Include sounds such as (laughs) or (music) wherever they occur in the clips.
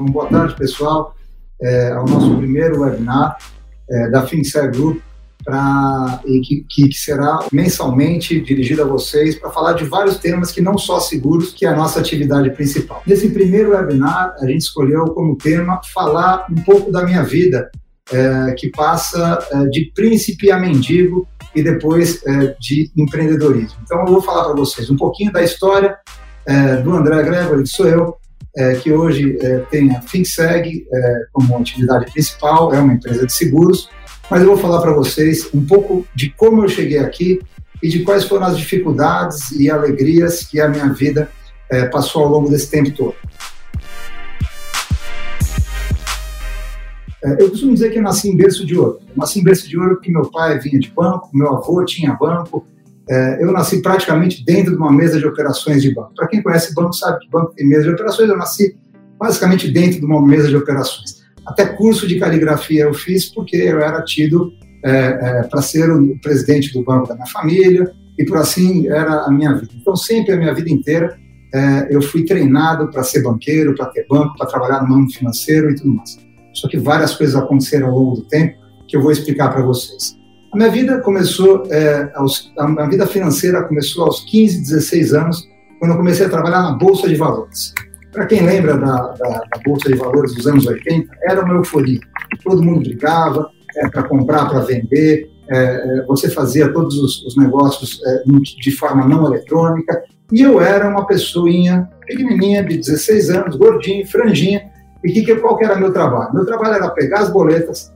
Então, boa tarde, pessoal, é, ao nosso primeiro webinar é, da FinSer Group, pra, e que, que, será mensalmente dirigido a vocês para falar de vários temas que não só seguros, que é a nossa atividade principal. Nesse primeiro webinar, a gente escolheu como tema falar um pouco da minha vida, é, que passa é, de príncipe a mendigo e depois é, de empreendedorismo. Então, eu vou falar para vocês um pouquinho da história é, do André Gregory, que sou eu, é, que hoje é, tem a FinSeg é, como atividade principal, é uma empresa de seguros, mas eu vou falar para vocês um pouco de como eu cheguei aqui e de quais foram as dificuldades e alegrias que a minha vida é, passou ao longo desse tempo todo. É, eu costumo dizer que eu nasci em berço de ouro. Eu nasci em berço de ouro porque meu pai vinha de banco, meu avô tinha banco, é, eu nasci praticamente dentro de uma mesa de operações de banco. Para quem conhece banco sabe que banco tem mesa de operações, eu nasci basicamente dentro de uma mesa de operações. Até curso de caligrafia eu fiz porque eu era tido é, é, para ser o presidente do banco da minha família e por assim era a minha vida. Então sempre a minha vida inteira é, eu fui treinado para ser banqueiro, para ter banco, para trabalhar no ramo financeiro e tudo mais. Só que várias coisas aconteceram ao longo do tempo que eu vou explicar para vocês. A minha vida começou, é, aos, a minha vida financeira começou aos 15, 16 anos, quando eu comecei a trabalhar na Bolsa de Valores. Para quem lembra da, da, da, Bolsa de Valores dos anos 80, era uma euforia. Todo mundo brigava é, para comprar, para vender, é, é, você fazia todos os, os negócios é, de forma não eletrônica, e eu era uma pessoinha pequenininha, de 16 anos, gordinho, franjinha, e que, qual que era meu trabalho? Meu trabalho era pegar as boletas,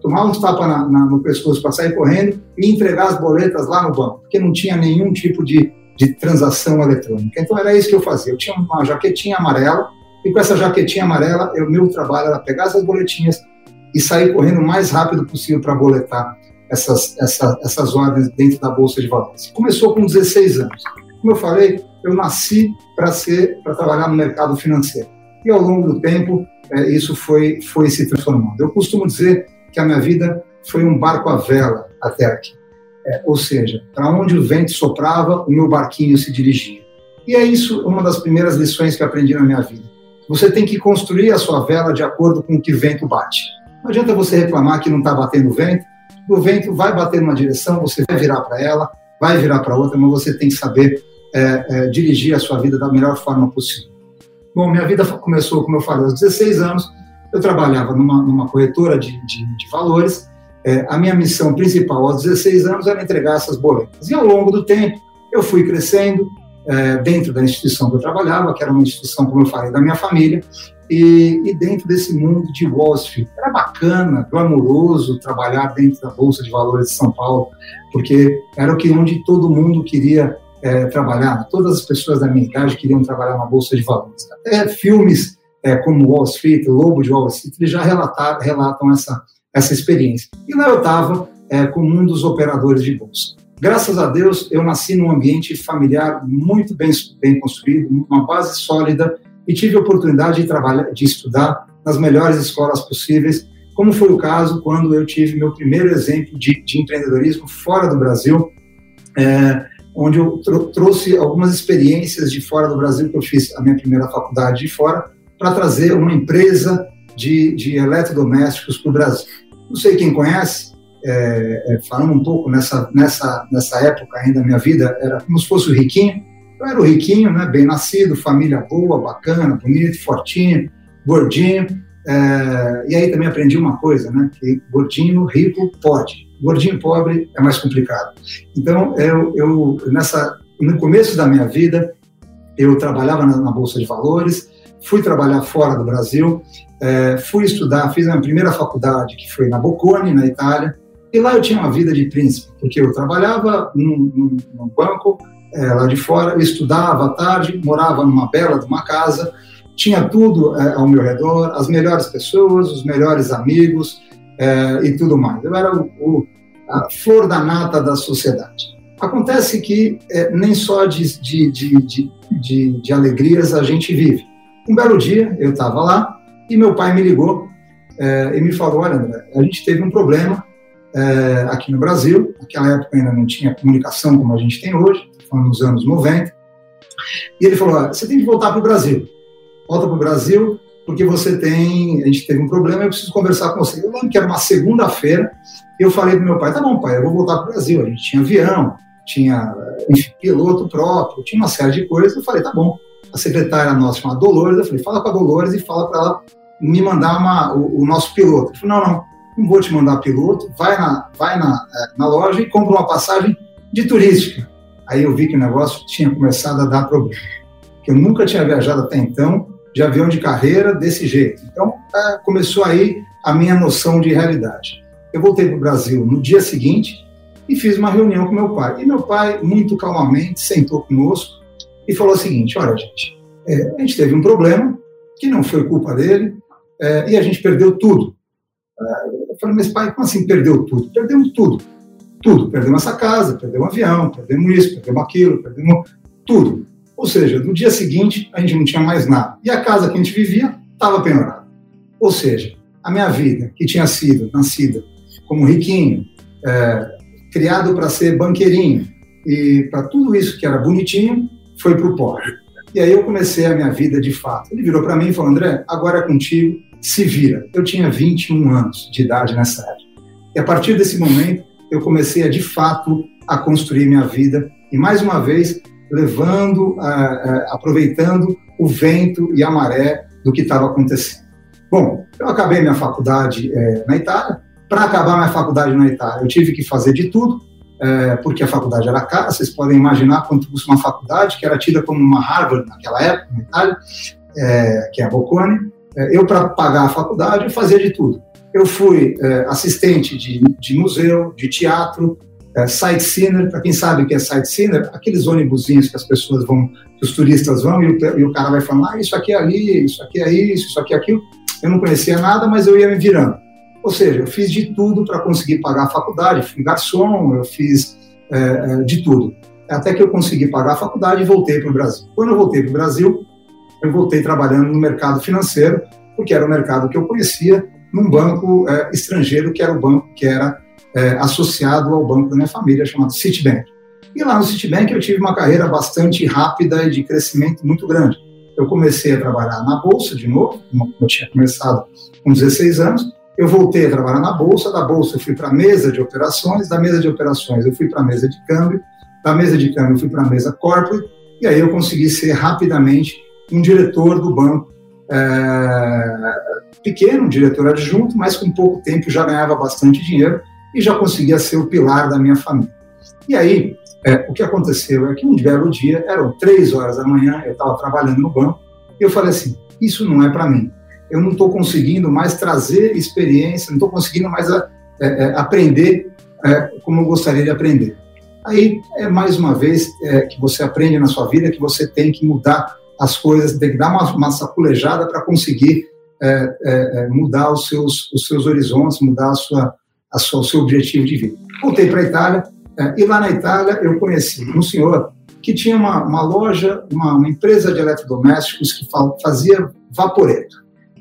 tomar uns tapas na, na, no pescoço para sair correndo e entregar as boletas lá no banco, porque não tinha nenhum tipo de, de transação eletrônica. Então era isso que eu fazia. Eu tinha uma jaquetinha amarela e com essa jaquetinha amarela, o meu trabalho era pegar essas boletinhas e sair correndo o mais rápido possível para boletar essas, essa, essas ordens dentro da bolsa de valores. Começou com 16 anos. Como eu falei, eu nasci para ser para trabalhar no mercado financeiro. E ao longo do tempo, é, isso foi foi se transformando. Eu costumo dizer que a minha vida foi um barco à vela até aqui. É, ou seja, para onde o vento soprava, o meu barquinho se dirigia. E é isso uma das primeiras lições que aprendi na minha vida. Você tem que construir a sua vela de acordo com o que o vento bate. Não adianta você reclamar que não está batendo vento. O vento vai bater numa direção, você vai virar para ela, vai virar para outra, mas você tem que saber é, é, dirigir a sua vida da melhor forma possível. Bom, minha vida começou, como eu falei, aos 16 anos, eu trabalhava numa, numa corretora de, de, de valores. É, a minha missão principal aos 16 anos era entregar essas boletas. E ao longo do tempo, eu fui crescendo é, dentro da instituição que eu trabalhava, que era uma instituição, como eu falei, da minha família, e, e, dentro desse mundo de Wall Street. Era bacana, glamouroso trabalhar dentro da Bolsa de Valores de São Paulo, porque era o que onde todo mundo queria é, trabalhar. Todas as pessoas da minha idade queriam trabalhar na Bolsa de Valores. Até filmes é, como Wall Street, Lobo de Wall Street, eles já relatam essa, essa experiência. E lá eu estava é, como um dos operadores de bolsa. Graças a Deus, eu nasci num ambiente familiar muito bem, bem construído, uma base sólida, e tive a oportunidade de trabalhar, de estudar nas melhores escolas possíveis, como foi o caso quando eu tive meu primeiro exemplo de, de empreendedorismo fora do Brasil, é, onde eu trouxe algumas experiências de fora do Brasil, que eu fiz a minha primeira faculdade de fora, para trazer uma empresa de, de eletrodomésticos para o Brasil. Não sei quem conhece, é, é, falando um pouco nessa, nessa, nessa época ainda da minha vida, era como se fosse o riquinho. Eu era o riquinho, né, bem nascido, família boa, bacana, bonito, fortinho, gordinho. É, e aí também aprendi uma coisa, né, que gordinho, rico, pode. Gordinho pobre é mais complicado. Então, eu, eu nessa, no começo da minha vida, eu trabalhava na, na Bolsa de Valores, fui trabalhar fora do Brasil, é, fui estudar, fiz a minha primeira faculdade, que foi na Bocconi, na Itália, e lá eu tinha uma vida de príncipe, porque eu trabalhava num, num, num banco é, lá de fora, eu estudava à tarde, morava numa bela de uma casa, tinha tudo é, ao meu redor, as melhores pessoas, os melhores amigos é, e tudo mais. Eu era o, o, a flor da nata da sociedade. Acontece que é, nem só de, de, de, de, de alegrias a gente vive. Um belo dia, eu estava lá e meu pai me ligou é, e me falou: Olha, André, a gente teve um problema é, aqui no Brasil. Naquela época ainda não tinha comunicação como a gente tem hoje, nos anos 90. E ele falou: Você tem que voltar para o Brasil. Volta para o Brasil, porque você tem, a gente teve um problema, eu preciso conversar com você. Eu lembro que era uma segunda-feira, e eu falei para meu pai, tá bom, pai, eu vou voltar para o Brasil. A gente tinha avião, tinha enfim, piloto próprio, tinha uma série de coisas. Eu falei, tá bom. A secretária nossa chamada Dolores, eu falei, fala com a Dolores e fala para ela me mandar uma, o, o, nosso piloto. Eu falei, não, não, não vou te mandar piloto, vai na, vai na, eh, na loja e compra uma passagem de turística. Aí eu vi que o negócio tinha começado a dar problema. Que eu nunca tinha viajado até então, de avião de carreira desse jeito. Então, é, começou aí a minha noção de realidade. Eu voltei para o Brasil no dia seguinte e fiz uma reunião com meu pai. E meu pai, muito calmamente, sentou conosco e falou o seguinte: olha, gente, é, a gente teve um problema que não foi culpa dele é, e a gente perdeu tudo. É, eu falei, mas pai, como assim perdeu tudo? Perdemos tudo. Tudo. Perdemos essa casa, perdemos um avião, perdemos isso, perdemos aquilo, perdemos tudo. Ou seja, no dia seguinte a gente não tinha mais nada. E a casa que a gente vivia estava penhorada. Ou seja, a minha vida, que tinha sido nascida como riquinho, é, criado para ser banqueirinho, e para tudo isso que era bonitinho, foi para o pó. E aí eu comecei a minha vida de fato. Ele virou para mim e falou: André, agora é contigo, se vira. Eu tinha 21 anos de idade nessa época. E a partir desse momento, eu comecei a de fato a construir minha vida. E mais uma vez, levando, aproveitando o vento e a maré do que estava acontecendo. Bom, eu acabei minha faculdade é, na Itália. Para acabar minha faculdade na Itália, eu tive que fazer de tudo, é, porque a faculdade era cara. Vocês podem imaginar quanto custa uma faculdade, que era tida como uma Harvard naquela época, na Itália, é, que é a Bocconi. É, eu, para pagar a faculdade, eu fazia de tudo. Eu fui é, assistente de, de museu, de teatro, é, sightseer, para quem sabe o que é sightseer, aqueles ônibusinhos que as pessoas vão, que os turistas vão e o, e o cara vai falando, ah, isso aqui é ali, isso aqui é isso, isso aqui é aquilo. Eu não conhecia nada, mas eu ia me virando. Ou seja, eu fiz de tudo para conseguir pagar a faculdade, fui garçom, eu fiz é, é, de tudo. Até que eu consegui pagar a faculdade e voltei para o Brasil. Quando eu voltei para o Brasil, eu voltei trabalhando no mercado financeiro, porque era o mercado que eu conhecia, num banco é, estrangeiro, que era o banco que era é, associado ao banco da minha família, chamado Citibank. E lá no Citibank eu tive uma carreira bastante rápida e de crescimento muito grande. Eu comecei a trabalhar na Bolsa de novo, como eu tinha começado com 16 anos, eu voltei a trabalhar na Bolsa, da Bolsa eu fui para a mesa de operações, da mesa de operações eu fui para a mesa de câmbio, da mesa de câmbio eu fui para a mesa corporate, e aí eu consegui ser rapidamente um diretor do banco, é, pequeno, um diretor adjunto, mas com pouco tempo já ganhava bastante dinheiro, e já conseguia ser o pilar da minha família. E aí, é, o que aconteceu é que um belo dia, eram três horas da manhã, eu estava trabalhando no banco, e eu falei assim: isso não é para mim. Eu não estou conseguindo mais trazer experiência, não estou conseguindo mais a, é, é, aprender é, como eu gostaria de aprender. Aí, é mais uma vez é, que você aprende na sua vida que você tem que mudar as coisas, tem que dar uma, uma saculejada para conseguir mudar os seus, os seus horizontes, mudar a sua, a sua, o seu objetivo de vida. Voltei para a Itália, e lá na Itália eu conheci um senhor que tinha uma, uma loja, uma, uma, empresa de eletrodomésticos que fazia vaporeto.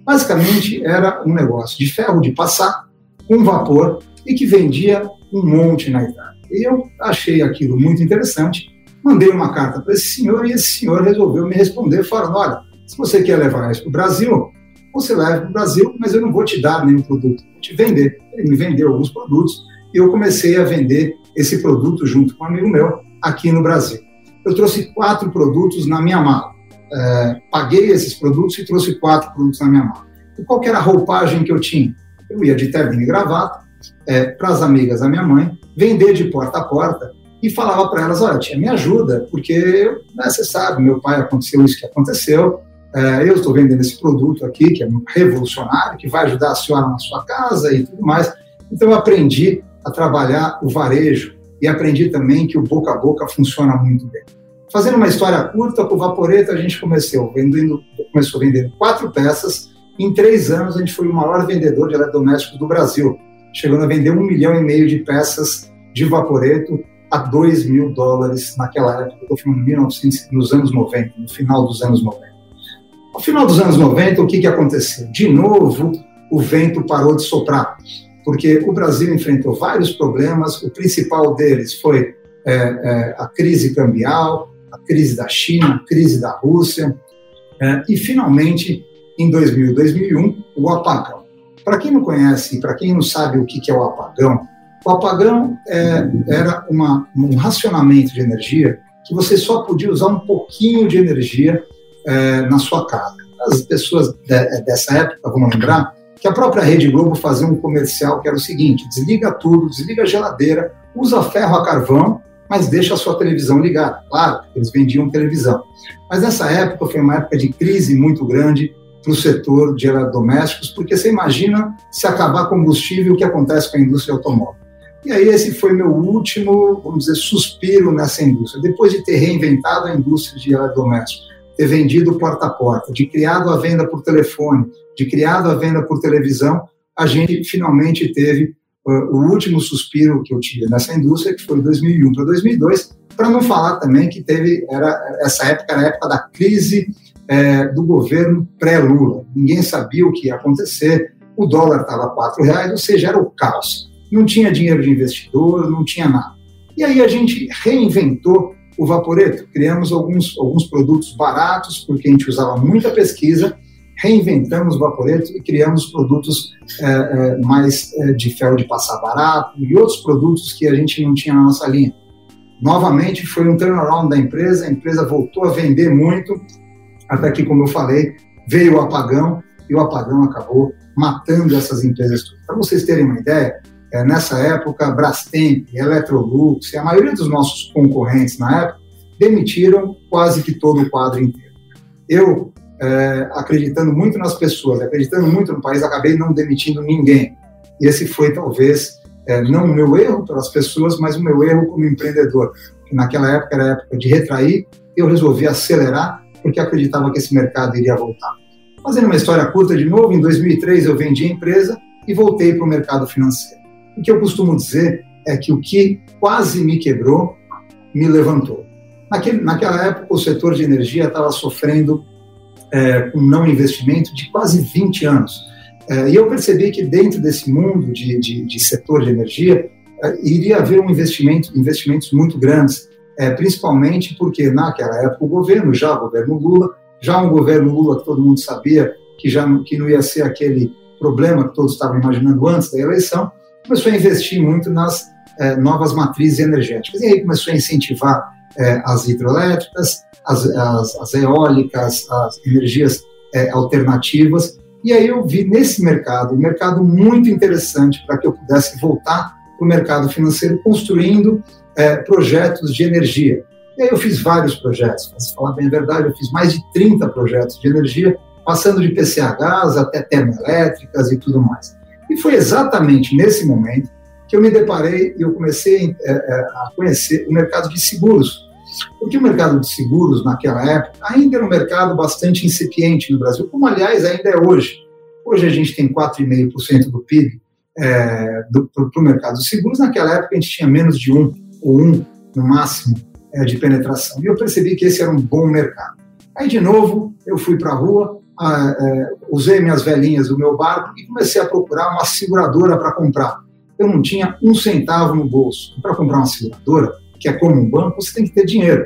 Basicamente era um negócio de ferro de passar, com vapor, e que vendia um monte na Itália. Eu achei aquilo muito interessante, mandei uma carta para esse senhor e esse senhor resolveu me responder falando, olha, se você quer levar isso para o Brasil, você leva para o Brasil, mas eu não vou te dar nenhum produto, vou te vender. Ele me vendeu alguns produtos e eu comecei a vender esse produto junto com um amigo meu aqui no Brasil. Eu trouxe quatro produtos na minha mala. É, paguei esses produtos e trouxe quatro produtos na minha mala. E qual era a roupagem que eu tinha? Eu ia de terno e gravata é, para as amigas da minha mãe, vender de porta a porta e falava para elas: olha, tia, me ajuda, porque né, você sabe, meu pai aconteceu isso que aconteceu, é, eu estou vendendo esse produto aqui, que é revolucionário, que vai ajudar a senhora na sua casa e tudo mais. Então, eu aprendi a trabalhar o varejo e aprendi também que o boca a boca funciona muito bem. Fazendo uma história curta, com o Vaporeto a gente começou vendendo, começou vendendo quatro peças. Em três anos, a gente foi o maior vendedor de eletrodomésticos do Brasil, chegando a vender um milhão e meio de peças de Vaporeto a 2 mil dólares naquela época, estou falando 1900, nos anos 90, no final dos anos 90. No final dos anos 90, o que, que aconteceu? De novo, o vento parou de soprar, porque o Brasil enfrentou vários problemas, o principal deles foi é, é, a crise cambial, a crise da China, a crise da Rússia, é, e finalmente em 2000 2001, o apagão. Para quem não conhece, para quem não sabe o que é o apagão, o apagão é, era uma, um racionamento de energia que você só podia usar um pouquinho de energia é, na sua casa. As pessoas de, dessa época vão lembrar que a própria Rede Globo fazia um comercial que era o seguinte: desliga tudo, desliga a geladeira, usa ferro a carvão, mas deixa a sua televisão ligada. Claro, eles vendiam televisão. Mas nessa época foi uma época de crise muito grande para o setor de eletrodomésticos, porque você imagina se acabar combustível, o que acontece com a indústria automóvel. E aí esse foi meu último, vamos dizer, suspiro nessa indústria. Depois de ter reinventado a indústria de eletrodomésticos, ter vendido porta a porta, de criado a venda por telefone, de criado a venda por televisão, a gente finalmente teve o último suspiro que eu tive nessa indústria, que foi 2001 para 2002, para não falar também que teve era essa época era a época da crise é, do governo pré-Lula. Ninguém sabia o que ia acontecer, o dólar estava quatro reais, ou seja, era o caos. Não tinha dinheiro de investidor, não tinha nada. E aí a gente reinventou o Vaporeto, criamos alguns, alguns produtos baratos, porque a gente usava muita pesquisa, reinventamos Vaporeto e criamos produtos é, mais é, de ferro de passar barato e outros produtos que a gente não tinha na nossa linha. Novamente, foi um turnaround da empresa, a empresa voltou a vender muito, até que, como eu falei, veio o apagão e o apagão acabou matando essas empresas. Para vocês terem uma ideia, é, nessa época, Brastemp, Electrolux e a maioria dos nossos concorrentes na época demitiram quase que todo o quadro inteiro. Eu, é, acreditando muito nas pessoas, acreditando muito no país, acabei não demitindo ninguém. E esse foi talvez é, não o meu erro pelas pessoas, mas o meu erro como empreendedor. Naquela época era época de retrair, eu resolvi acelerar porque acreditava que esse mercado iria voltar. Fazendo uma história curta de novo, em 2003 eu vendi a empresa e voltei para o mercado financeiro. O que eu costumo dizer é que o que quase me quebrou me levantou. Naquele, naquela época, o setor de energia estava sofrendo é, um não investimento de quase 20 anos. É, e eu percebi que dentro desse mundo de, de, de setor de energia, é, iria haver um investimento, investimentos muito grandes, é, principalmente porque naquela época o governo, já o governo Lula, já um governo Lula que todo mundo sabia que já que não ia ser aquele problema que todos estavam imaginando antes da eleição, começou a investir muito nas é, novas matrizes energéticas. E aí começou a incentivar é, as hidroelétricas, as, as, as, eólicas, as energias é, alternativas. E aí eu vi nesse mercado um mercado muito interessante para que eu pudesse voltar para o mercado financeiro construindo é, projetos de energia. E aí eu fiz vários projetos, para falar bem a verdade, eu fiz mais de 30 projetos de energia, passando de PCHs até termoelétricas e tudo mais. E foi exatamente nesse momento que eu me deparei e eu comecei é, é, a conhecer o mercado de seguros. Porque o mercado de seguros, naquela época, ainda era um mercado bastante incipiente no Brasil, como, aliás, ainda é hoje. Hoje a gente tem 4,5% do PIB é, para o mercado de seguros. Naquela época a gente tinha menos de 1 ou 1 no máximo é, de penetração. E eu percebi que esse era um bom mercado. Aí, de novo, eu fui para a rua, é, usei minhas velhinhas do meu barco e comecei a procurar uma seguradora para comprar. Eu não tinha um centavo no bolso. Para comprar uma seguradora, que é como um banco, você tem que ter dinheiro.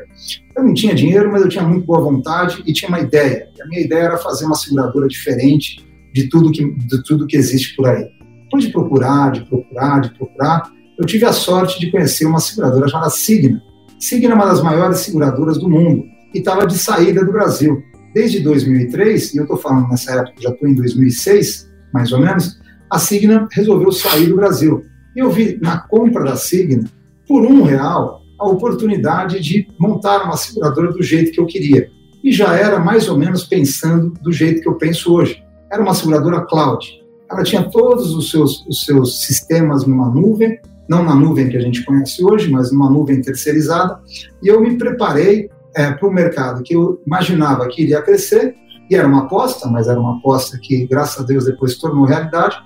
Eu não tinha dinheiro, mas eu tinha muito boa vontade e tinha uma ideia. E a minha ideia era fazer uma seguradora diferente de tudo que, de tudo que existe por aí. Depois de procurar, de procurar, de procurar, eu tive a sorte de conhecer uma seguradora chamada Signa. Signa é uma das maiores seguradoras do mundo e estava de saída do Brasil. Desde 2003, e eu estou falando nessa época, já estou em 2006, mais ou menos, a Signa resolveu sair do Brasil. E eu vi na compra da Signa, por um real, a oportunidade de montar uma seguradora do jeito que eu queria. E já era mais ou menos pensando do jeito que eu penso hoje. Era uma seguradora cloud. Ela tinha todos os seus, os seus sistemas numa nuvem, não na nuvem que a gente conhece hoje, mas numa nuvem terceirizada. E eu me preparei é, para o mercado que eu imaginava que iria crescer, e era uma aposta, mas era uma aposta que, graças a Deus, depois se tornou realidade,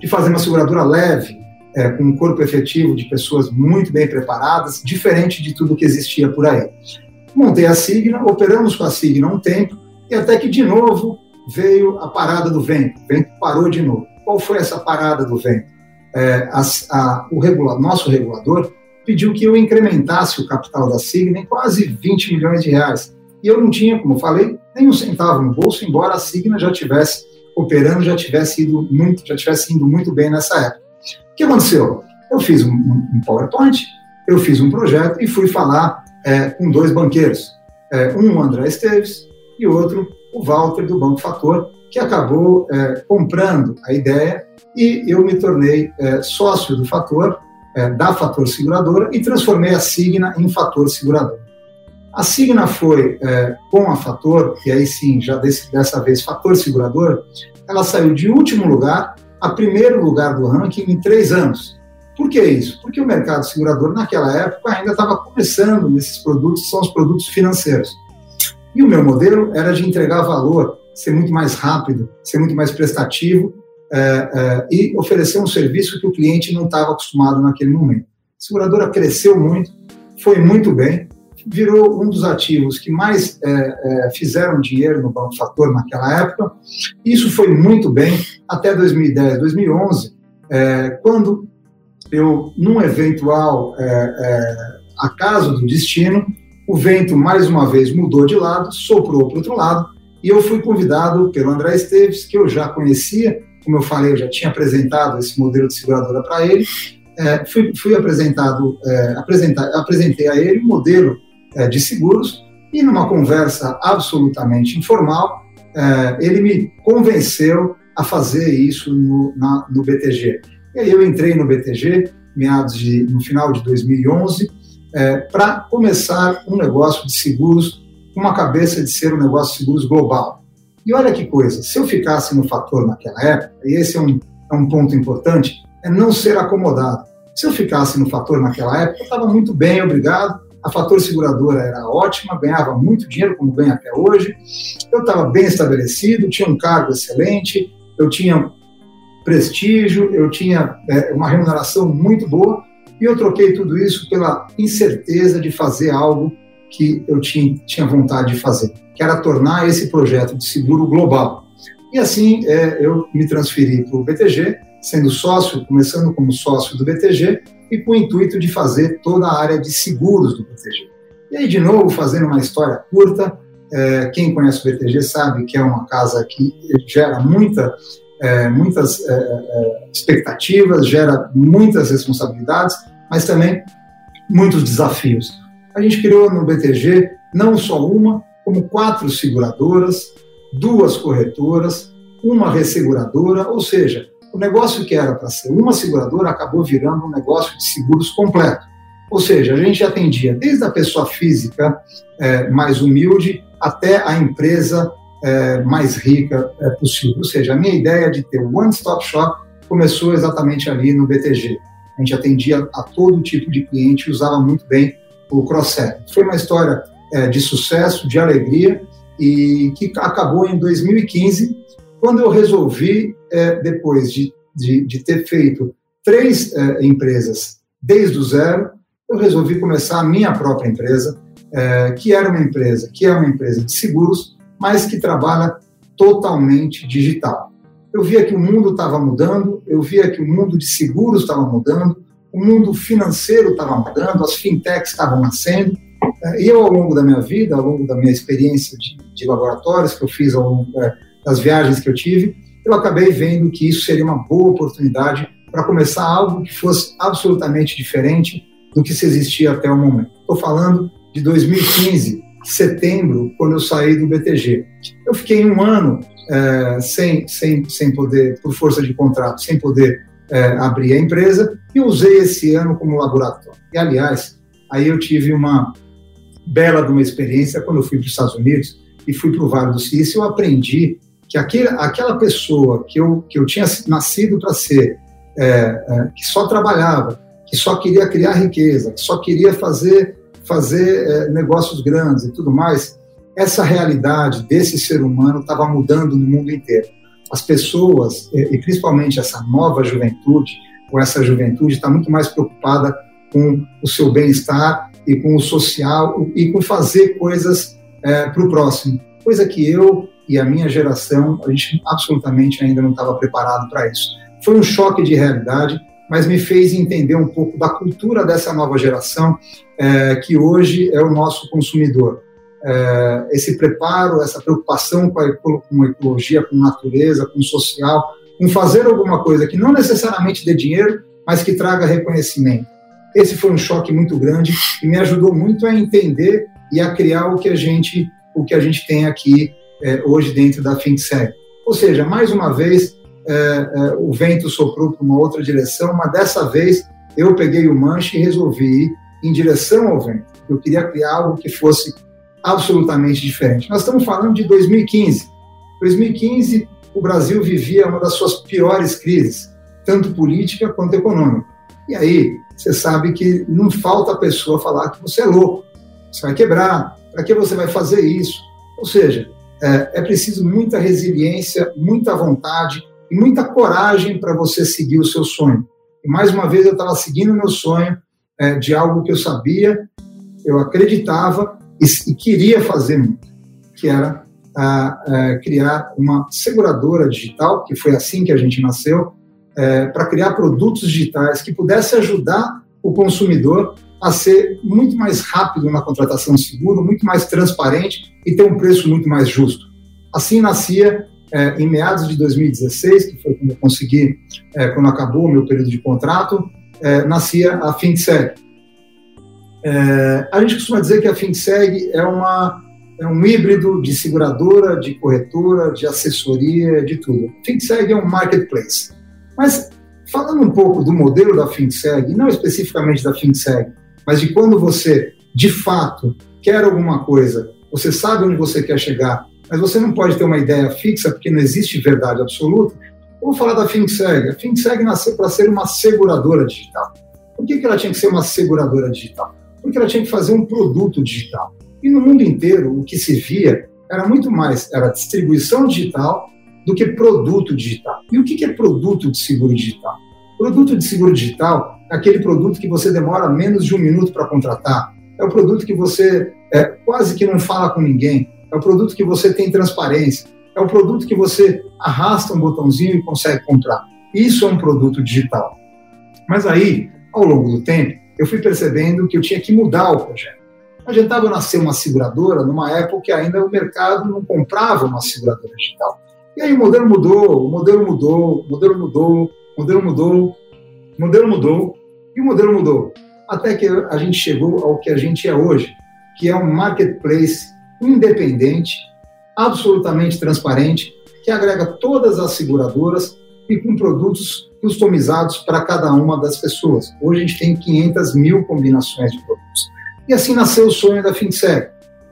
de fazer uma seguradora leve, é, com um corpo efetivo de pessoas muito bem preparadas, diferente de tudo que existia por aí. Montei a Signa, operamos com a Signa um tempo, e até que, de novo, veio a parada do vento. O vento parou de novo. Qual foi essa parada do vento? É, a, a, o regula, nosso regulador pediu que eu incrementasse o capital da Signa em quase 20 milhões de reais. E eu não tinha, como falei, nem um centavo no bolso, embora a Signa já tivesse operando, já tivesse ido muito, já tivesse indo muito bem nessa época. Que aconteceu? Eu fiz um, um PowerPoint, eu fiz um projeto e fui falar é, com dois banqueiros, é, um André Esteves e outro o Walter do Banco Fator, que acabou é, comprando a ideia e eu me tornei é, sócio do Fator, é, da Fator Seguradora e transformei a Signa em Fator Seguradora. A Signa foi é, com a Fator, e aí sim, já desse, dessa vez Fator Seguradora, ela saiu de último lugar a primeiro lugar do ranking em três anos. Por que isso? Porque o mercado segurador, naquela época, ainda estava começando nesses produtos, que são os produtos financeiros. E o meu modelo era de entregar valor, ser muito mais rápido, ser muito mais prestativo é, é, e oferecer um serviço que o cliente não estava acostumado naquele momento. A seguradora cresceu muito, foi muito bem, virou um dos ativos que mais é, é, fizeram dinheiro no Banco Fator naquela época. Isso foi muito bem até 2010, 2011, é, quando eu, num eventual é, é, acaso do destino, o vento mais uma vez mudou de lado, soprou para outro lado, e eu fui convidado pelo André Esteves, que eu já conhecia, como eu falei, eu já tinha apresentado esse modelo de seguradora para ele, é, fui, fui, apresentado, é, apresentei a ele o modelo de seguros, e numa conversa absolutamente informal, é, ele me convenceu a fazer isso no, na, no BTG. E aí eu entrei no BTG, meados de, no final de 2011, é, para começar um negócio de seguros com uma cabeça de ser um negócio de seguros global. E olha que coisa, se eu ficasse no fator naquela época, e esse é um, é um ponto importante, é não ser acomodado. Se eu ficasse no fator naquela época, eu estava muito bem, obrigado. A fator seguradora era ótima, ganhava muito dinheiro, como ganha até hoje. Eu estava bem estabelecido, tinha um cargo excelente, eu tinha prestígio, eu tinha é, uma remuneração muito boa, e eu troquei tudo isso pela incerteza de fazer algo que eu tinha, tinha vontade de fazer, que era tornar esse projeto de seguro global. E assim é, eu me transferi para o BTG, sendo sócio, começando como sócio do BTG, e com o intuito de fazer toda a área de seguros do BTG. E aí, de novo, fazendo uma história curta, é, quem conhece o BTG sabe que é uma casa que gera muita é, muitas é, é, expectativas, gera muitas responsabilidades, mas também muitos desafios. A gente criou no BTG não só uma, como quatro seguradoras, duas corretoras, uma resseguradora, ou seja, o negócio que era para ser uma seguradora acabou virando um negócio de seguros completo. Ou seja, a gente atendia desde a pessoa física é, mais humilde até a empresa é, mais rica é, possível. Ou seja, a minha ideia de ter o one-stop shop começou exatamente ali no BTG. A gente atendia a todo tipo de cliente e usava muito bem o cross-selling. Foi uma história é, de sucesso, de alegria, e que acabou em 2015, quando eu resolvi, é, depois de, de, de, ter feito três é, empresas desde o zero, eu resolvi começar a minha própria empresa, é, que era uma empresa, que é uma empresa de seguros, mas que trabalha totalmente digital. Eu via que o mundo estava mudando, eu via que o mundo de seguros estava mudando, o mundo financeiro estava mudando, as fintechs estavam nascendo. Eh, e eu, ao longo da minha vida, ao longo da minha experiência de, de laboratórios que eu fiz, ao longo eh, das viagens que eu tive, eu acabei vendo que isso seria uma boa oportunidade para começar algo que fosse absolutamente diferente do que se existia até o momento. Estou falando de 2015, setembro, quando eu saí do BTG. Eu fiquei um ano é, sem, sem, sem poder, por força de contrato, sem poder é, abrir a empresa e usei esse ano como laboratório. E, aliás, aí eu tive uma bela de uma experiência quando eu fui para os Estados Unidos e fui para o Vale do Silício, eu aprendi que aquele, aquela pessoa que eu, que eu tinha nascido para ser, é, é, que só trabalhava, que só queria criar riqueza, que só queria fazer fazer é, negócios grandes e tudo mais, essa realidade desse ser humano estava mudando no mundo inteiro. As pessoas, e principalmente essa nova juventude, ou essa juventude, está muito mais preocupada com o seu bem-estar e com o social e com fazer coisas é, para o próximo, coisa que eu e a minha geração, a gente absolutamente ainda não estava preparado para isso. Foi um choque de realidade, mas me fez entender um pouco da cultura dessa nova geração, é, que hoje é o nosso consumidor. é, esse preparo, essa preocupação com a, com a ecologia, com a natureza, com o social, com fazer alguma coisa que não necessariamente dê dinheiro, mas que traga reconhecimento. Esse foi um choque muito grande e me ajudou muito a entender e a criar o que a gente, o que a gente tem aqui é, hoje dentro da FinSeg. Ou seja, mais uma vez, é, é, o vento soprou para uma outra direção, mas dessa vez eu peguei o manche e resolvi ir em direção ao vento. Eu queria criar algo que fosse absolutamente diferente. Nós estamos falando de 2015. 2015, o Brasil vivia uma das suas piores crises, tanto política quanto econômica. E aí, você sabe que não falta a pessoa falar que você é louco, você vai quebrar, para que você vai fazer isso? Ou seja, é, é preciso muita resiliência, muita vontade e muita coragem para você seguir o seu sonho. E mais uma vez eu estava seguindo o meu sonho é, de algo que eu sabia, eu acreditava e, e queria fazer muito, que era a, a criar uma seguradora digital, que foi assim que a gente nasceu, é, para criar produtos digitais que pudesse ajudar o consumidor a ser muito mais rápido na contratação de seguro, muito mais transparente e ter um preço muito mais justo. Assim nascia, é, em meados de 2016, que foi quando eu consegui, é, quando acabou o meu período de contrato, é, nascia a FinSeg. A gente costuma dizer que a FinSeg é, uma, é um híbrido de seguradora, de corretora, de assessoria, de tudo. FinSeg é um marketplace. Mas falando um pouco do modelo da FinSeg, não especificamente da FinSeg, mas de quando você, de fato, quer alguma coisa, você sabe onde você quer chegar, mas você não pode ter uma ideia fixa, porque não existe verdade absoluta, vou falar da FinSeg. A FinSeg nasceu para ser uma seguradora digital. Por que, que ela tinha que ser uma seguradora digital? Porque ela tinha que fazer um produto digital. E no mundo inteiro, o que se via era muito mais, era distribuição digital do que produto digital. E o que é produto de seguro digital? Produto de seguro digital aquele produto que você demora menos de um minuto para contratar. É o produto que você é, quase que não fala com ninguém. É o produto que você tem transparência. É o produto que você arrasta um botãozinho e consegue comprar. Isso é um produto digital. Mas aí, ao longo do tempo, eu fui percebendo que eu tinha que mudar o projeto. Não adiantava nascer uma seguradora numa época que ainda o mercado não comprava uma seguradora digital. E aí o modelo mudou, o modelo mudou, o modelo mudou, o modelo mudou, o modelo mudou e o modelo mudou. Até que a gente chegou ao que a gente é hoje, que é um marketplace independente, absolutamente transparente, que agrega todas as seguradoras e com produtos customizados para cada uma das pessoas. Hoje a gente tem 500 mil combinações de produtos. E assim nasceu o sonho da FinSec.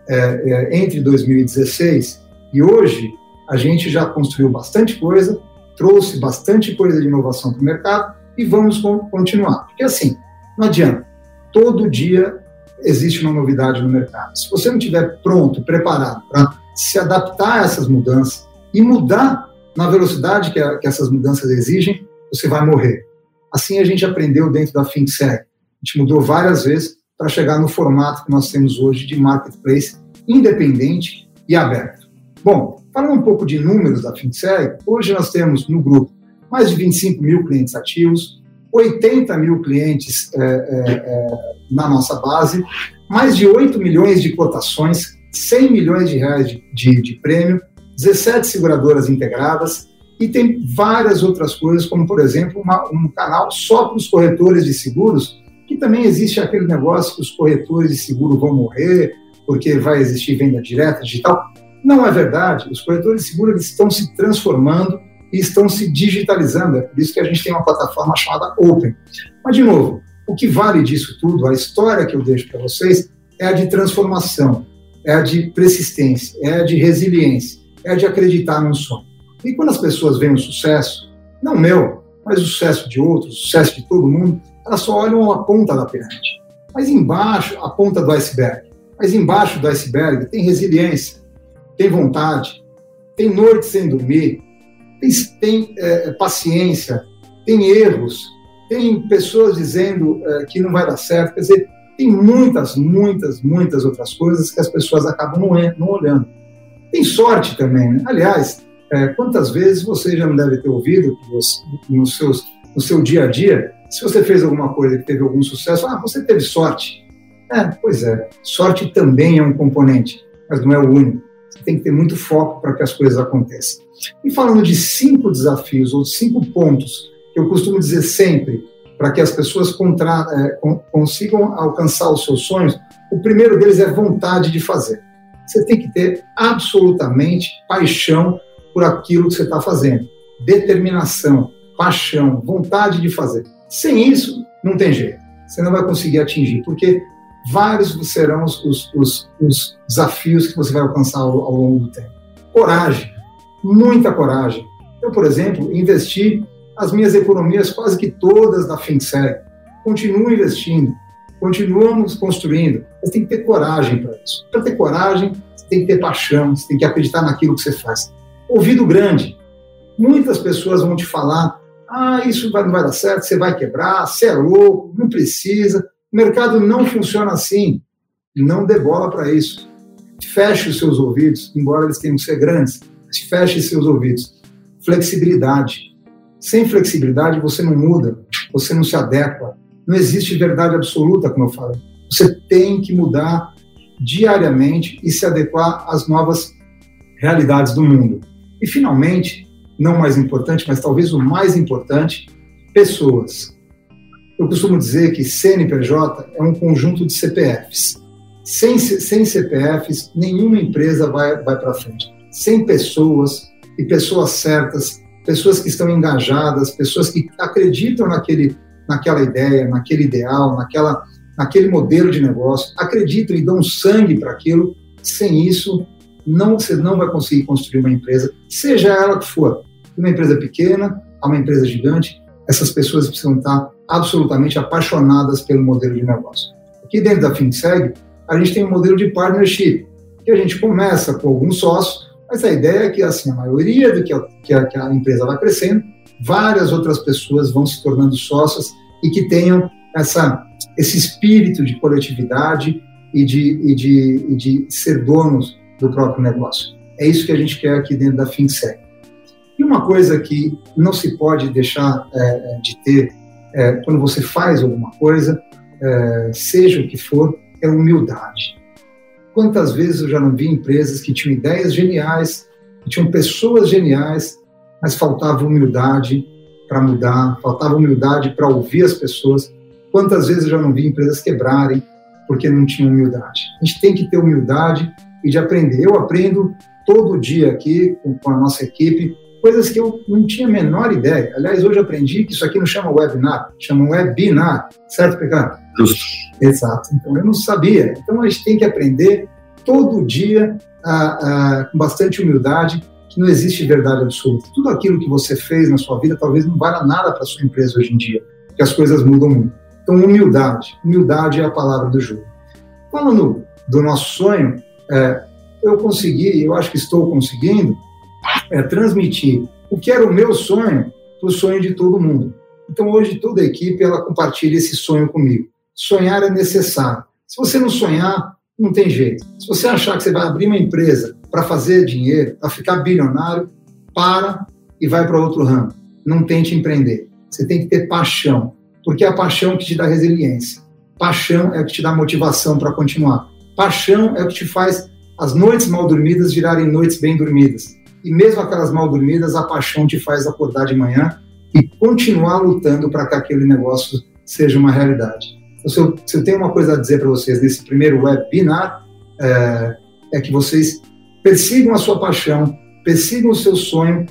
É, é, entre 2016 e hoje, a gente já construiu bastante coisa, trouxe bastante coisa de inovação para o mercado e vamos continuar. Porque assim, não adianta. Todo dia existe uma novidade no mercado. Se você não estiver pronto, preparado para se adaptar a essas mudanças e mudar na velocidade que, a, que, essas mudanças exigem, você vai morrer. Assim a gente aprendeu dentro da FinSec. A gente mudou várias vezes para chegar no formato que nós temos hoje de marketplace independente e aberto. Bom, falando um pouco de números da FinSec, hoje nós temos no grupo mais de 25 mil clientes ativos, 80 mil clientes é, é, é, na nossa base, mais de 8 milhões de cotações, 100 milhões de reais de, de, de prêmio, 17 seguradoras integradas e tem várias outras coisas, como, por exemplo, uma, um canal só para os corretores de seguros, que também existe aquele negócio que os corretores de seguro vão morrer, porque vai existir venda direta, digital. Não é verdade. Os corretores de seguro estão se transformando e estão se digitalizando. É por isso que a gente tem uma plataforma chamada Open. Mas, de novo, o que vale disso tudo, a história que eu deixo para vocês, é a de transformação, é a de persistência, é a de resiliência, é a de acreditar num sonho. E quando as pessoas veem o sucesso, não meu, mas o sucesso de outros, o sucesso de todo mundo, elas só olham a ponta da pirâmide. Mas embaixo, a ponta do iceberg. Mas embaixo do iceberg tem resiliência, tem vontade, tem noite sem dormir, tem, tem é, paciência, tem erros, tem pessoas dizendo é, que não vai dar certo. Quer dizer, tem muitas, muitas, muitas outras coisas que as pessoas acabam não, não olhando. Tem sorte também. Né? Aliás, é, quantas vezes você já não deve ter ouvido você, no, seus, no seu dia a dia, se você fez alguma coisa que teve algum sucesso, ah, você teve sorte. É, pois é, sorte também é um componente. mas não é o único. Você tem que ter muito foco para que as coisas aconteçam. E falando de cinco desafios ou cinco pontos que eu costumo dizer sempre para que as pessoas contra, é, consigam alcançar os seus sonhos, o primeiro deles é vontade de fazer. Você tem que ter absolutamente paixão por aquilo que você está fazendo, determinação, paixão, vontade de fazer. Sem isso, não tem jeito. Você não vai conseguir atingir, porque vários serão os, os, os desafios que você vai alcançar ao, ao longo do tempo. Coragem, muita coragem. Eu, por exemplo, investi as minhas economias quase que todas na FinSec. Continuo investindo, continuamos construindo. Você tem que ter coragem para isso. Para ter coragem, você tem que ter paixão, você tem que acreditar naquilo que você faz. Ouvido grande. Muitas pessoas vão te falar: ah, isso não vai dar certo, você vai quebrar, você é louco, não precisa. O mercado não funciona assim. Não dê bola para isso. Feche os seus ouvidos, embora eles tenham que ser grandes, feche seus ouvidos. Flexibilidade. Sem flexibilidade, você não muda, você não se adequa. Não existe verdade absoluta, como eu falei. Você tem que mudar diariamente e se adequar às novas realidades do mundo. E, finalmente, não mais importante, mas talvez o mais importante, pessoas. Eu costumo dizer que CNPJ é um conjunto de CPFs. Sem, sem CPFs, nenhuma empresa vai, vai para frente. Sem pessoas e pessoas certas, pessoas que estão engajadas, pessoas que acreditam naquele, naquela ideia, naquele ideal, naquela, naquele modelo de negócio, acreditam e dão sangue para aquilo. Sem isso, não, você não vai conseguir construir uma empresa, seja ela que for uma empresa pequena a uma empresa gigante, essas pessoas precisam estar absolutamente apaixonadas pelo modelo de negócio. Aqui dentro da FinSeg, a gente tem um modelo de partnership, que a gente começa com alguns sócios, mas a ideia é que assim, a maioria do que a, que a, que a empresa vai crescendo, várias outras pessoas vão se tornando sócias e que tenham essa, esse espírito de coletividade e de, e, de, e de ser donos do próprio negócio. É isso que a gente quer aqui dentro da FinSec. E uma coisa que não se pode deixar é, é, de ter é, quando você faz alguma coisa, é, seja o que for, é humildade. Quantas vezes eu já não vi empresas que tinham ideias geniais, que tinham pessoas geniais, mas faltava humildade para mudar, faltava humildade para ouvir as pessoas. Quantas vezes eu já não vi empresas quebrarem porque não tinham humildade? A gente tem que ter humildade e de aprender. Eu aprendo todo dia aqui com a nossa equipe coisas que eu não tinha a menor ideia. Aliás, hoje aprendi que isso aqui não chama webinar, chama webinar, certo, Pecado? Justo. Exato. Então, eu não sabia. Então, a gente tem que aprender todo dia, a, a, com bastante humildade, que não existe verdade absoluta. Tudo aquilo que você fez na sua vida talvez não valha nada para sua empresa hoje em dia, porque as coisas mudam muito. Então, humildade. Humildade é a palavra do jogo. Falando do nosso sonho, é, eu consegui, eu acho que estou conseguindo, é, transmitir o que era o meu sonho para o sonho de todo mundo. Então, hoje, toda a equipe ela compartilha esse sonho comigo. Sonhar é necessário. Se você não sonhar, não tem jeito. Se você achar que você vai abrir uma empresa para fazer dinheiro, para ficar bilionário, para e vai para outro ramo. Não tente empreender. Você tem que ter paixão, porque é a paixão que te dá resiliência. Paixão é o que te dá motivação para continuar. Paixão é o que te faz as noites mal dormidas virarem noites bem dormidas e mesmo aquelas mal dormidas, a paixão te faz acordar de manhã e continuar lutando para que aquele negócio seja uma realidade. Então, se, eu, se eu tenho uma coisa a dizer para vocês nesse primeiro webinar, é, é que vocês persigam a sua paixão, persigam o seu sonho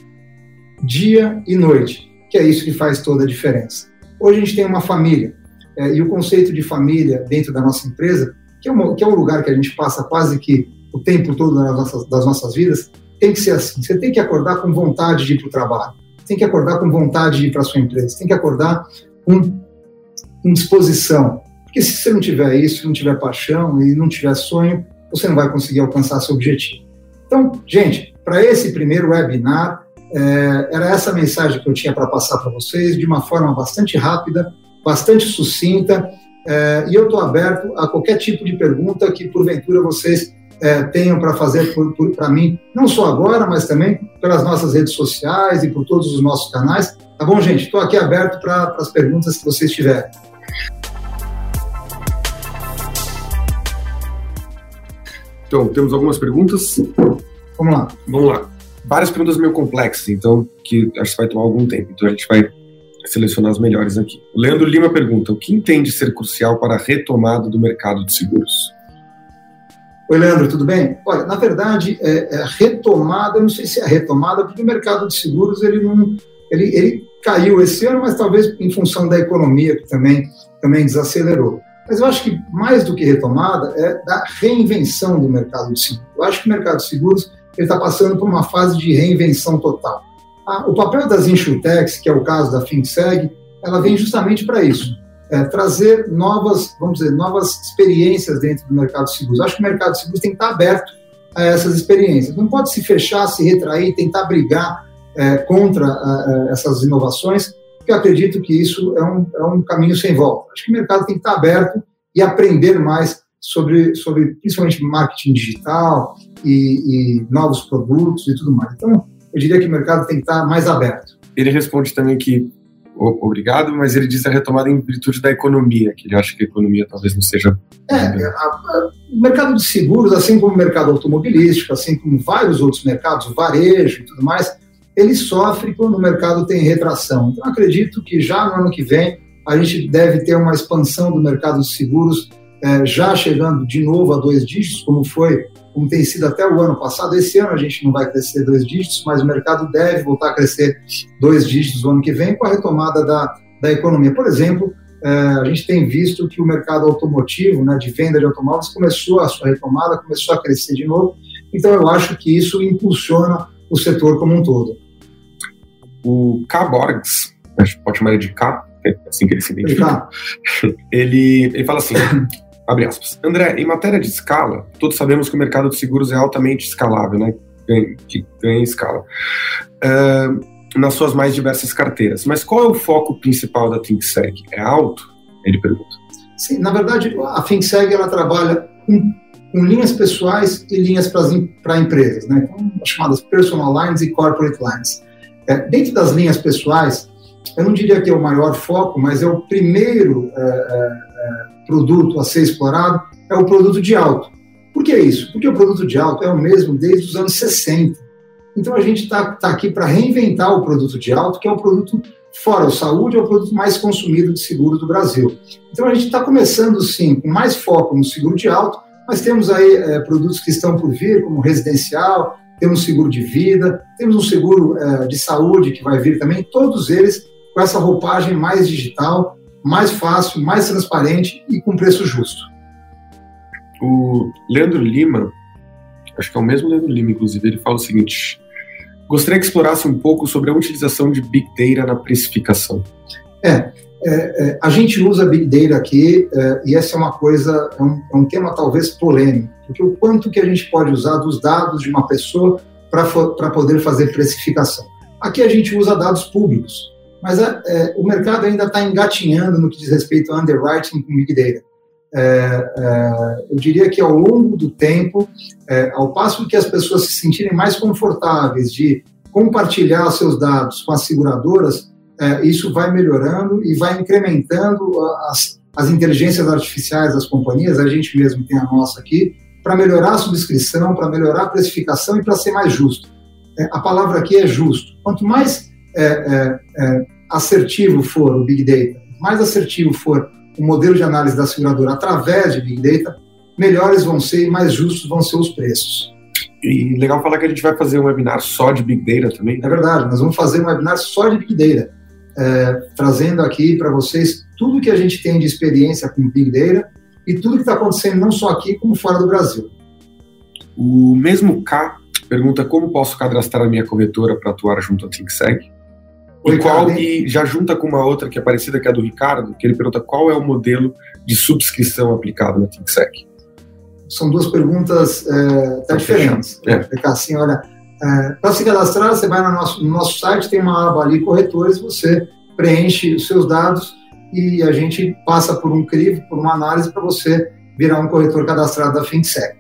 dia e noite, que é isso que faz toda a diferença. Hoje a gente tem uma família, é, e o conceito de família dentro da nossa empresa, que é, uma, que é um lugar que a gente passa quase que o tempo todo das nossas, das nossas vidas, tem que ser assim. Você tem que acordar com vontade de ir para o trabalho. Tem que acordar com vontade de ir para a sua empresa. Tem que acordar com, com disposição. Porque se você não tiver isso, não tiver paixão e não tiver sonho, você não vai conseguir alcançar seu objetivo. Então, gente, para esse primeiro webinar, é, era essa mensagem que eu tinha para passar para vocês, de uma forma bastante rápida, bastante sucinta, é, e eu estou aberto a qualquer tipo de pergunta que, porventura, vocês é, tenham para fazer para mim, não só agora, mas também pelas nossas redes sociais e por todos os nossos canais. Tá bom, gente? Estou aqui aberto para as perguntas que vocês tiverem. Então, temos algumas perguntas. Vamos lá. Vamos lá. Várias perguntas meio complexas, então, que acho que vai tomar algum tempo. Então, a gente vai selecionar as melhores aqui. O Leandro Lima pergunta: o que entende ser crucial para a retomada do mercado de seguros? Oi, Leandro, tudo bem? Olha, na verdade, é, é retomada, não sei se é retomada, porque o mercado de seguros ele não, ele, ele caiu esse ano, mas talvez em função da economia que também, também desacelerou. Mas eu acho que mais do que retomada é da reinvenção do mercado de seguros. Eu acho que o mercado de seguros está passando por uma fase de reinvenção total. Ah, o papel das insurtechs, que é o caso da FinSeg, ela vem justamente para isso, é, trazer novas, vamos dizer, novas experiências dentro do mercado de seguros. Acho que o mercado de seguros tem que estar aberto a essas experiências. Não pode se fechar, se retrair, tentar brigar é, contra a, a essas inovações, porque eu acredito que isso é um, é um caminho sem volta. Acho que o mercado tem que estar aberto e aprender mais sobre, sobre principalmente marketing digital e, e novos produtos e tudo mais. Então, eu diria que o mercado tem que estar mais aberto. Ele responde também que obrigado, mas ele diz a retomada em virtude da economia, que ele acha que a economia talvez não seja. É, a, a, o mercado de seguros, assim como o mercado automobilístico, assim como vários outros mercados, varejo e tudo mais, ele sofre quando o mercado tem retração. Então, acredito que já no ano que vem a gente deve ter uma expansão do mercado de seguros, é, já chegando de novo a dois dígitos, como foi como tem sido até o ano passado. Esse ano a gente não vai crescer dois dígitos, mas o mercado deve voltar a crescer dois dígitos no ano que vem com a retomada da, da economia. Por exemplo, é, a gente tem visto que o mercado automotivo, né, de venda de automóveis, começou a sua retomada, começou a crescer de novo. Então, eu acho que isso impulsiona o setor como um todo. O K. Borges, pode chamar ele de K, é assim que ele se identifica, (laughs) ele, ele fala assim, (laughs) Abre aspas. André, em matéria de escala, todos sabemos que o mercado de seguros é altamente escalável, né? Que ganha escala. Uh, nas suas mais diversas carteiras. Mas qual é o foco principal da ThinkSeg? É alto? Ele pergunta. Sim, na verdade, a ThinkSeg ela trabalha com, com linhas pessoais e linhas para empresas, né? Então, chamadas personal lines e corporate lines. É, dentro das linhas pessoais, eu não diria que é o maior foco, mas é o primeiro é, é, produto a ser explorado é o produto de alto. Por que isso? Porque o produto de alto é o mesmo desde os anos 60. Então a gente está tá aqui para reinventar o produto de alto, que é o produto fora o saúde, é o produto mais consumido de seguro do Brasil. Então a gente está começando sim com mais foco no seguro de alto, mas temos aí é, produtos que estão por vir, como residencial, temos seguro de vida, temos um seguro é, de saúde que vai vir também, todos eles com essa roupagem mais digital, mais fácil, mais transparente e com preço justo. O Leandro Lima, acho que é o mesmo Leandro Lima, inclusive, ele fala o seguinte: gostaria que explorasse um pouco sobre a utilização de Big Data na precificação. É, é, é a gente usa Big Data aqui é, e essa é uma coisa, é um, é um, tema talvez polêmico, porque o quanto que a gente pode usar dos dados de uma pessoa para poder fazer precificação. Aqui a gente usa dados públicos mas é, o mercado ainda está engatinhando no que diz respeito ao underwriting com Big Data. Eu diria que ao longo do tempo, ao passo que as pessoas se sentirem mais confortáveis de compartilhar seus dados com as seguradoras, é, isso vai melhorando e vai incrementando as, as inteligências artificiais das companhias, a gente mesmo tem a nossa aqui, para melhorar a subscrição, para melhorar a precificação e para ser mais justo. a palavra aqui é justo. Quanto mais é, é, é, assertivo for o Big Data, mais assertivo for o modelo de análise da seguradora através de Big Data, melhores vão ser e mais justos vão ser os preços. E legal falar que a gente vai fazer um webinar só de Big Data também. É verdade, nós vamos fazer um webinar só de Big Data, é, trazendo aqui para vocês tudo que a gente tem de experiência com Big Data e tudo que está acontecendo não só aqui, como fora do Brasil. O mesmo K pergunta como posso cadastrar a minha corretora para atuar junto à ThinkSeg. E, qual, e já junta com uma outra que é parecida, que é a do Ricardo, que ele pergunta qual é o modelo de subscrição aplicado na ThinkSec. São duas perguntas é, até diferentes. É. Assim, olha, é, para se cadastrar, você vai no nosso, no nosso site, tem uma aba ali, corretores, você preenche os seus dados e a gente passa por um crivo, por uma análise para você virar um corretor cadastrado da FinSec.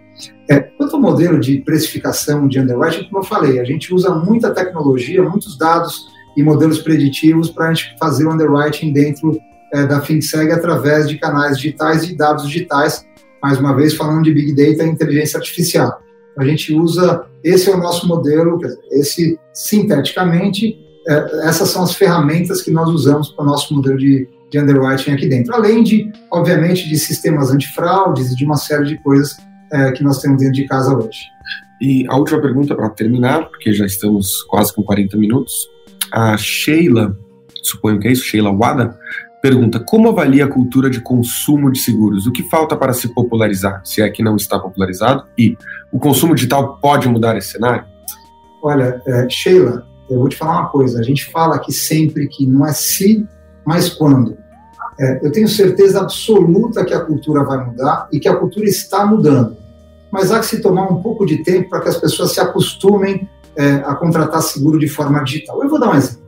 É, quanto ao modelo de precificação de underwriting, como eu falei, a gente usa muita tecnologia, muitos dados e modelos preditivos para a gente fazer o underwriting dentro é, da FinSeg através de canais digitais e dados digitais. mais uma vez falando de Big Data e inteligência artificial. A gente usa, esse é o nosso modelo, esse sinteticamente, é, essas são as ferramentas que nós usamos para o nosso modelo de, de underwriting aqui dentro. Além de, obviamente, de sistemas antifraudes e de uma série de coisas é, que nós temos dentro de casa hoje. E a última pergunta para terminar, porque já estamos quase com 40 minutos. A Sheila, suponho que é isso, Sheila Wada, pergunta: como avalia a cultura de consumo de seguros? O que falta para se popularizar, se é que não está popularizado? E o consumo digital pode mudar esse cenário? Olha, é, Sheila, eu vou te falar uma coisa. A gente fala aqui sempre que não é se, mas quando. É, eu tenho certeza absoluta que a cultura vai mudar e que a cultura está mudando. Mas há que se tomar um pouco de tempo para que as pessoas se acostumem é, a contratar seguro de forma digital. Eu vou dar um exemplo.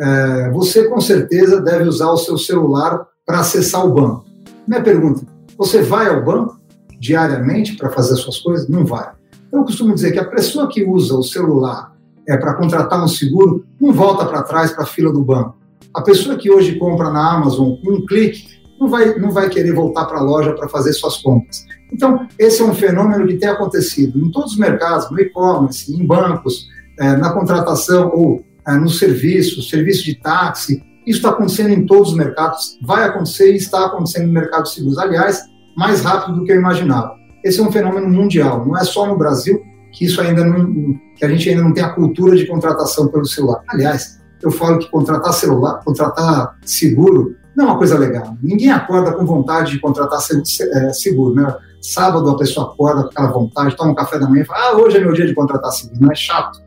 É, você com certeza deve usar o seu celular para acessar o banco. Minha pergunta: você vai ao banco diariamente para fazer suas coisas? Não vai. Eu costumo dizer que a pessoa que usa o celular é, para contratar um seguro não volta para trás para a fila do banco. A pessoa que hoje compra na Amazon com um clique não vai, não vai querer voltar para a loja para fazer suas compras. Então, esse é um fenômeno que tem acontecido em todos os mercados, no e-commerce, em bancos, é, na contratação ou é, no serviço, serviço de táxi. Isso está acontecendo em todos os mercados, vai acontecer e está acontecendo no mercado de seguros. Aliás, mais rápido do que eu imaginava. Esse é um fenômeno mundial, não é só no Brasil que isso ainda não, que a gente ainda não tem a cultura de contratação pelo celular. Aliás, eu falo que contratar celular, contratar seguro não é uma coisa legal. Ninguém acorda com vontade de contratar é, seguro, né? Sábado a pessoa acorda com aquela vontade, toma um café da manhã e fala: Ah, hoje é meu dia de contratar seguro. Não é chato.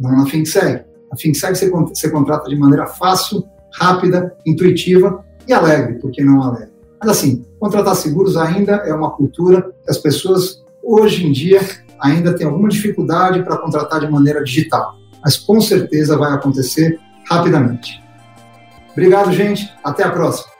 Não na FinSeg. A FinSeg você, você contrata de maneira fácil, rápida, intuitiva e alegre, porque não alegre. Mas assim, contratar seguros ainda é uma cultura que as pessoas, hoje em dia, ainda têm alguma dificuldade para contratar de maneira digital. Mas com certeza vai acontecer rapidamente. Obrigado, gente. Até a próxima.